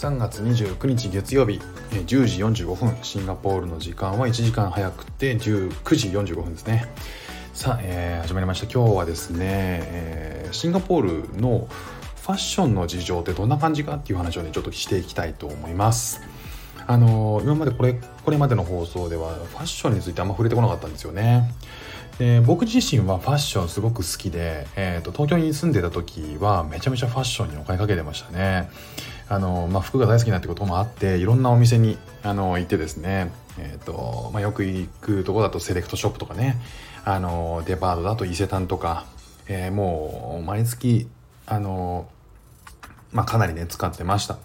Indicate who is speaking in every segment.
Speaker 1: 3月29日月曜日10時45分シンガポールの時間は1時間早くて19時45分ですね。さあ、えー、始まりました。今日はですね、えー、シンガポールのファッションの事情ってどんな感じかっていう話をねちょっとしていきたいと思います。あのー、今までこれこれまでの放送ではファッションについてあんま触れてこなかったんですよね。で僕自身はファッションすごく好きで、えーと、東京に住んでた時はめちゃめちゃファッションにお金かけてましたね。あの、まあ、服が大好きなってこともあっていろんなお店にあの行ってですね、えーとまあ、よく行くとこだとセレクトショップとかねあのデパートだと伊勢丹とか、えー、もう毎月あのまあ、かなりね使ってました。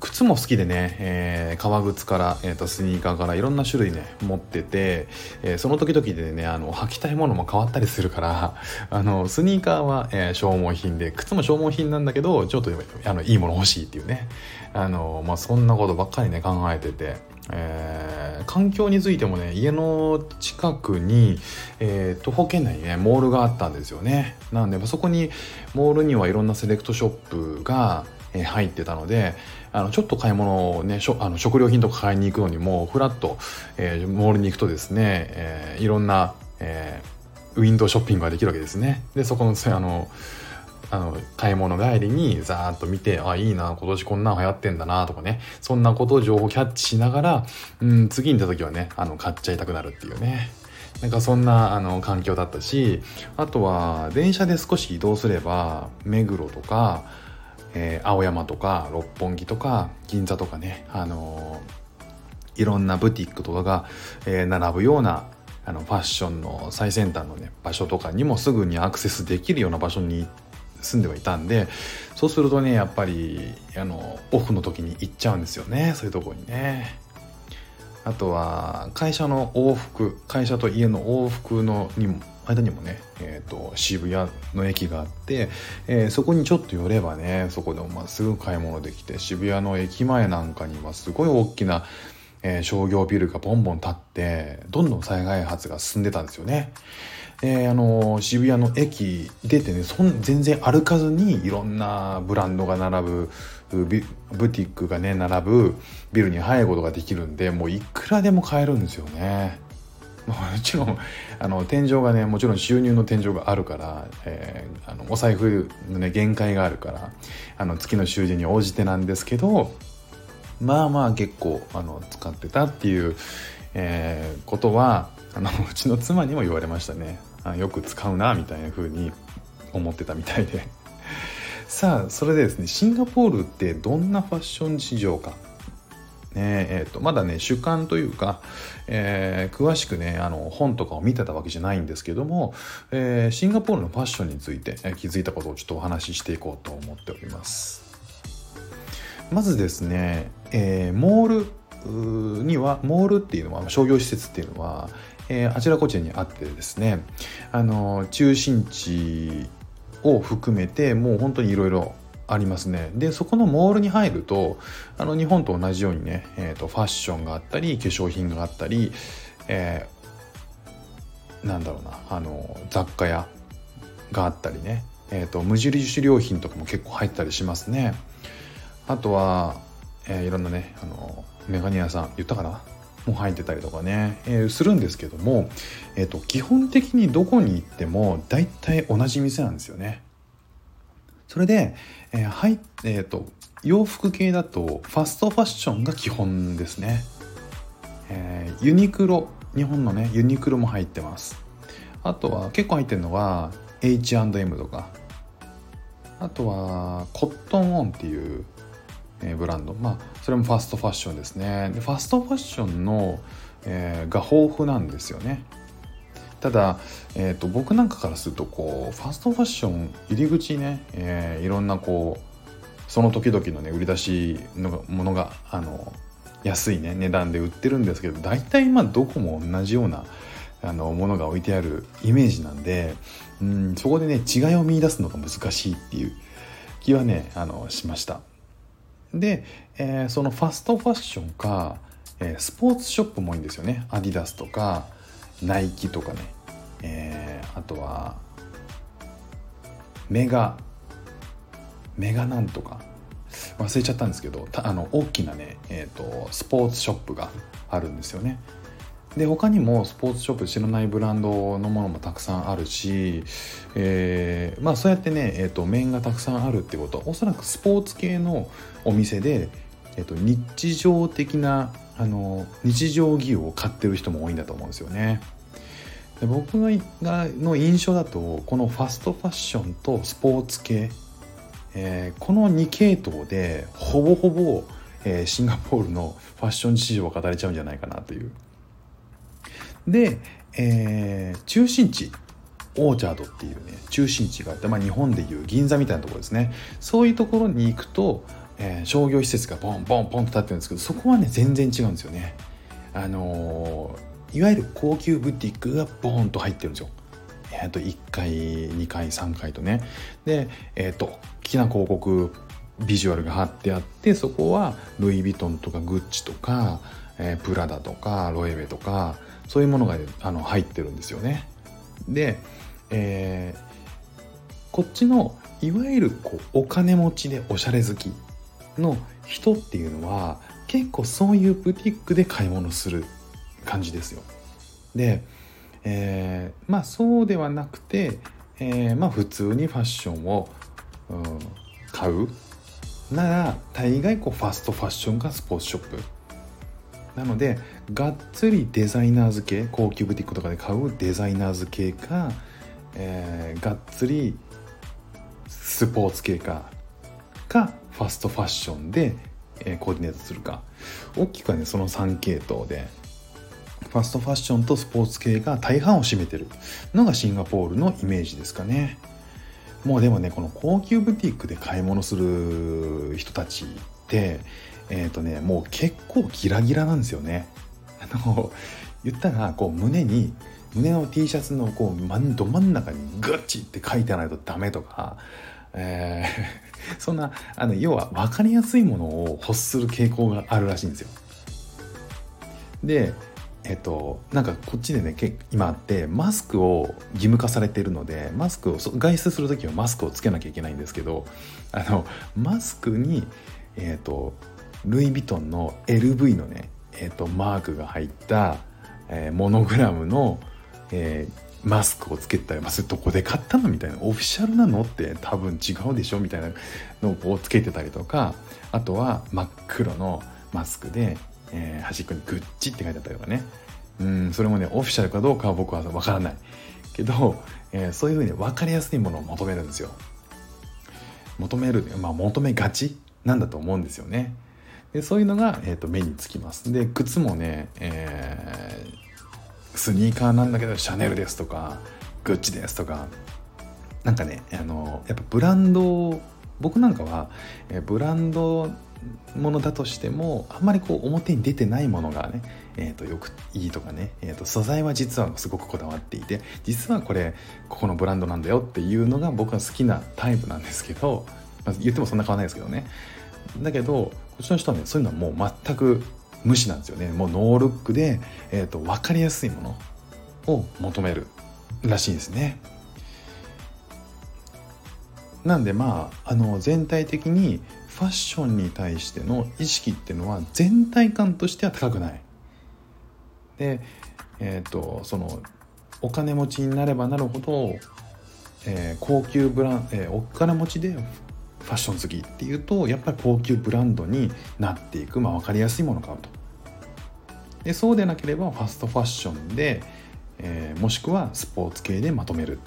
Speaker 1: 靴も好きでね、えー、革靴から、えーと、スニーカーからいろんな種類ね持ってて、えー、その時々でねあの履きたいものも変わったりするから あのスニーカーは、えー、消耗品で靴も消耗品なんだけどちょっとあのいいもの欲しいっていうねあの、まあ、そんなことばっかりね考えてて。えー、環境についてもね家の近くに、えー、徒歩圏内にねモールがあったんですよねなんでそこにモールにはいろんなセレクトショップが、えー、入ってたのであのちょっと買い物をねあの食料品とか買いに行くのにもフラッと、えー、モールに行くとですね、えー、いろんな、えー、ウィンドウショッピングができるわけですね。でそこの あのあの買い物帰りにザーッと見てあいいな今年こんなん流行ってんだなとかねそんなことを情報キャッチしながら、うん、次に行った時はねあの買っちゃいたくなるっていうね。なんかそんなあの環境だったしあとは電車で少し移動すれば目黒とかえー、青山とか六本木とか銀座とかね、あのー、いろんなブティックとかが、えー、並ぶようなあのファッションの最先端のね場所とかにもすぐにアクセスできるような場所に住んではいたんでそうするとねやっぱりあのオフの時に行っちゃうんですよねそういうとこにね。あとは会社の往復会社と家の往復のにも間にもね、えーと、渋谷の駅があって、えー、そこにちょっと寄ればねそこでもまっすぐ買い物できて渋谷の駅前なんかにはすごい大きな、えー、商業ビルがボンボン建ってどんどん再開発が進んでたんですよね。えー、あの渋谷の駅出てねそん全然歩かずにいろんなブランドが並ぶブティックがね並ぶビルに入ることができるんでもういくらでも買えるんですよね。もちろんあの天井がねもちろん収入の天井があるから、えー、あのお財布のね限界があるからあの月の収入に応じてなんですけどまあまあ結構あの使ってたっていう、えー、ことはあのうちの妻にも言われましたねよく使うなみたいな風に思ってたみたいで。さあそれでですねシンガポールってどんなファッション市場か。ねえーと、まだね主観というか、えー、詳しくねあの本とかを見てたわけじゃないんですけども、えー、シンガポールのファッションについて、えー、気づいたことをちょっとお話ししていこうと思っております。まずですね、えモールにはモールっていうのは商業施設っていうのは、えあちらこちらにあってですねあの中心地を含めてもう本当にいろいろありますね。でそこのモールに入るとあの日本と同じようにね、えーと、ファッションがあったり化粧品があったり、えー、なんだろうなあの雑貨屋があったりね、えーと、無印良品とかも結構入ったりしますね。あとは、えー、いろんなねあのメガネ屋さん言ったかな？も入ってたりとかね、えー、するんですけども、えーと基本的にどこに行っても大体同じ店なんですよね。それで、えー、はい、えっ、ー、と、洋服系だとファストファッションが基本ですね。えー、ユニクロ、日本のね、ユニクロも入ってます。あとは結構入ってるのが H&M とか、あとはコットンオンっていう、え、ブランド。まあ、それもファストファッションですね。でファストファッションの、えー、が豊富なんですよね。ただ、えーと、僕なんかからするとこうファストファッション入り口ね、えー、いろんなこうその時々のね売り出しのものがあの安いね値段で売ってるんですけど大体まあどこも同じようなあのものが置いてあるイメージなんでうんそこでね違いを見出すのが難しいっていう気はねあのしました。で、えー、そのファストファッションか、えー、スポーツショップもいいんですよね。アディダスとかナイキとかね、えー、あとはメガメガなんとか。忘れちゃったんですけどあの大きなね、えーと、スポーツショップがあるんですよね。で他にもスポーツショップ知らないブランドのものもたくさんあるし、えー、まあそうやってね、えーと、面がたくさんあるってことはおそらくスポーツ系のお店で、えーと、日常的なあの日常着を買ってる人も多いんだと思うんですよね。で僕がの印象だとこのファストファッションとスポーツ系、えー、この2系統でほぼほぼ、えー、シンガポールのファッション市場を語れちゃうんじゃないかなという。で、えー、中心地オーチャードっていうね中心地があって、まあ、日本でいう銀座みたいなところですねそういうところに行くと、えー、商業施設がボンボンボンと立ってるんですけどそこはね全然違うんですよね。あのーいわゆる高級ブティックがボーンと入ってるんですよ。えー、と1階2階3階とねでえっ、と大きな広告ビジュアルが貼ってあってそこはルイ・ヴィトンとかグッチとか、えー、プラダとかロエベとかそういうものがあの入ってるんですよね。で、えー、こっちのいわゆるこうお金持ちでおしゃれ好きの人っていうのは結構そういうブティックで買い物する感じですよ。で、えー、まあそうではなくて、えー、まあ普通にファッションを、うん、買うなら大概こうファストファッションがスポーツショップなのでがっつりデザイナー付け高級ブティックとかで買うデザイナー付けか、えー、がっつりスポーツ系かかファストファッションで、えー、コーディネートするか大きくはねその3系統でファストファッションとスポーツ系が大半を占めてるのがシンガポールのイメージですかね。もうでもねこの高級ブティックで買い物する人たちってえっ、ー、とねもう結構ギラギラなんですよね。あの言ったらこう胸に胸の T シャツのこう真ど真ん中にグッチって書いてないとダメとか、えー、そんなあの要は分かりやすいものを欲する傾向があるらしいんですよ。でえっと、なんかこっちでね今あってマスクを義務化されているのでマスクを外出する時はマスクをつけなきゃいけないんですけどあのマスクに、えっと、ルイ・ヴィトンの LV のね、えっと、マークが入った、えー、モノグラムの、えー、マスクをつけたり、まあ、それどこで買ったのみたいな。オフィシャルなのって多分違うでしょみたいなのをつけてたりとかあとは真っ黒のマスクでえー、端っこにグッチって書いてあったりとかね。うんそれもねオフィシャルかどうかは僕は分からない。けど、えー、そういうふうに分かりやすいものを求めるんですよ。求める、まあ、求めがちなんだと思うんですよね。でそういうのが、えーと、目につきます。で靴もね、えー、スニーカーなんだけどシャネルですとかグッチですとかなんかねあのやっぱブランド僕なんかは、えー、ブランドものだとしてもあんまりこう表に出てないものがね、えー、とよくいいとかね、えー、と素材は実はすごくこだわっていて実はこれここのブランドなんだよっていうのが僕は好きなタイプなんですけど、まあ、言ってもそんな変わらないですけどね。だけどこっちの人はねそういうのはもう全く無視なんですよねもうノールックで、えー、と分かりやすいものを求めるらしいんですね。なんでまああの全体的にファッションに対しての意識っていうのは全体感としては高くない。で、えっ、ー、とそのお金持ちになればなるほど、えー、高級ブラン、えー、お金持ちでファッション好きっていうとやっぱり高級ブランドになっていく、まあ、分かりやすいものを買うと。でそうでなければファストファッションで、えー、もしくはスポーツ系でまとめる。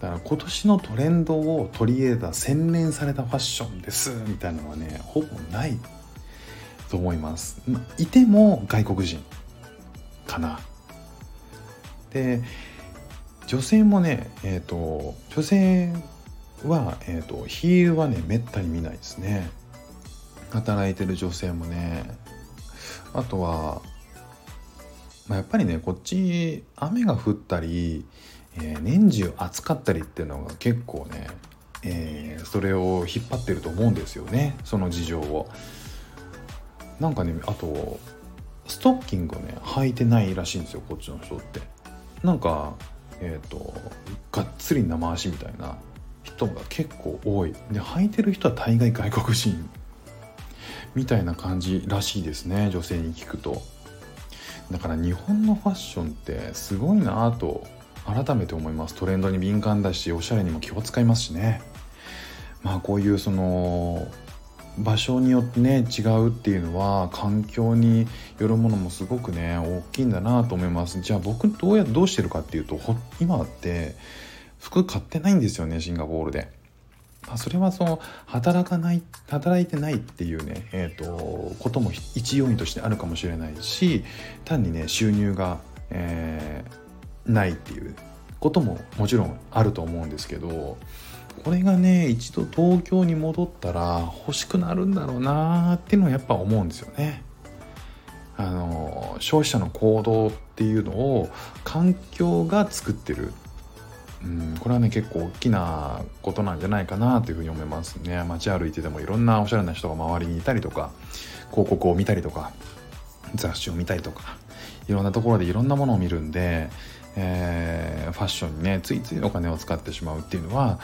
Speaker 1: だから今年のトレンドを取り入れた洗練されたファッションですみたいなのはねほぼないと思います。いても外国人かな。で女性もねえっ、ー、と女性は、えーと、ヒールはねめったに見ないですね働いてる女性もねあとは、まあ、やっぱりねこっち雨が降ったりえー、年中暑かったりっていうのが結構ね、えー、それを引っ張ってると思うんですよねその事情を。なんかねあとストッキングをね履いてないらしいんですよこっちの人って。なんかえっ、ー、とがっつり生足みたいな人が結構多い。で履いてる人は大概外国人みたいな感じらしいですね女性に聞くと。だから日本のファッションってすごいなぁと改めて思います。トレンドに敏感だしおしゃれにも気を使いますしね。まあこういうその場所によってね違うっていうのは環境によるものもすごくね大きいんだなと思います。じゃあ僕どうやどうしてるかっていうと今って服買ってないんですよねシンガポールで。まあ、それはその働かない働いてないっていうね、えーと、ことも一要因としてあるかもしれないし単にね収入が、えー、ないっていうことももちろんあると思うんですけどこれがね一度東京に戻ったら欲しくなるんだろうなっていうのはやっぱ思うんですよね。あの消費者の行動っていうのを環境が作ってる、うん、これはね結構大きなことなんじゃないかなというふうに思いますね街歩いててもいろんなおしゃれな人が周りにいたりとか広告を見たりとか雑誌を見たりとかいろんなところでいろんなものを見るんで、えー、ファッションにねついついお金を使ってしまうっていうのは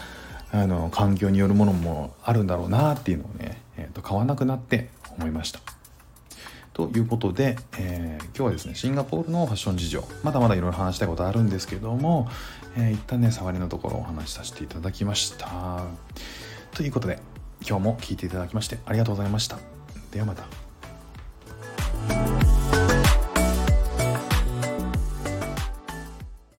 Speaker 1: あの環境によるものもあるんだろうなっていうのをね、えー、と買わなくなって思いました。ということで、えー、今日はですねシンガポールのファッション事情まだまだいろいろ話したいことあるんですけども、えー、一旦ね触りのところをお話しさせていただきました。ということで今日も聴いていただきましてありがとうございました。ではまた。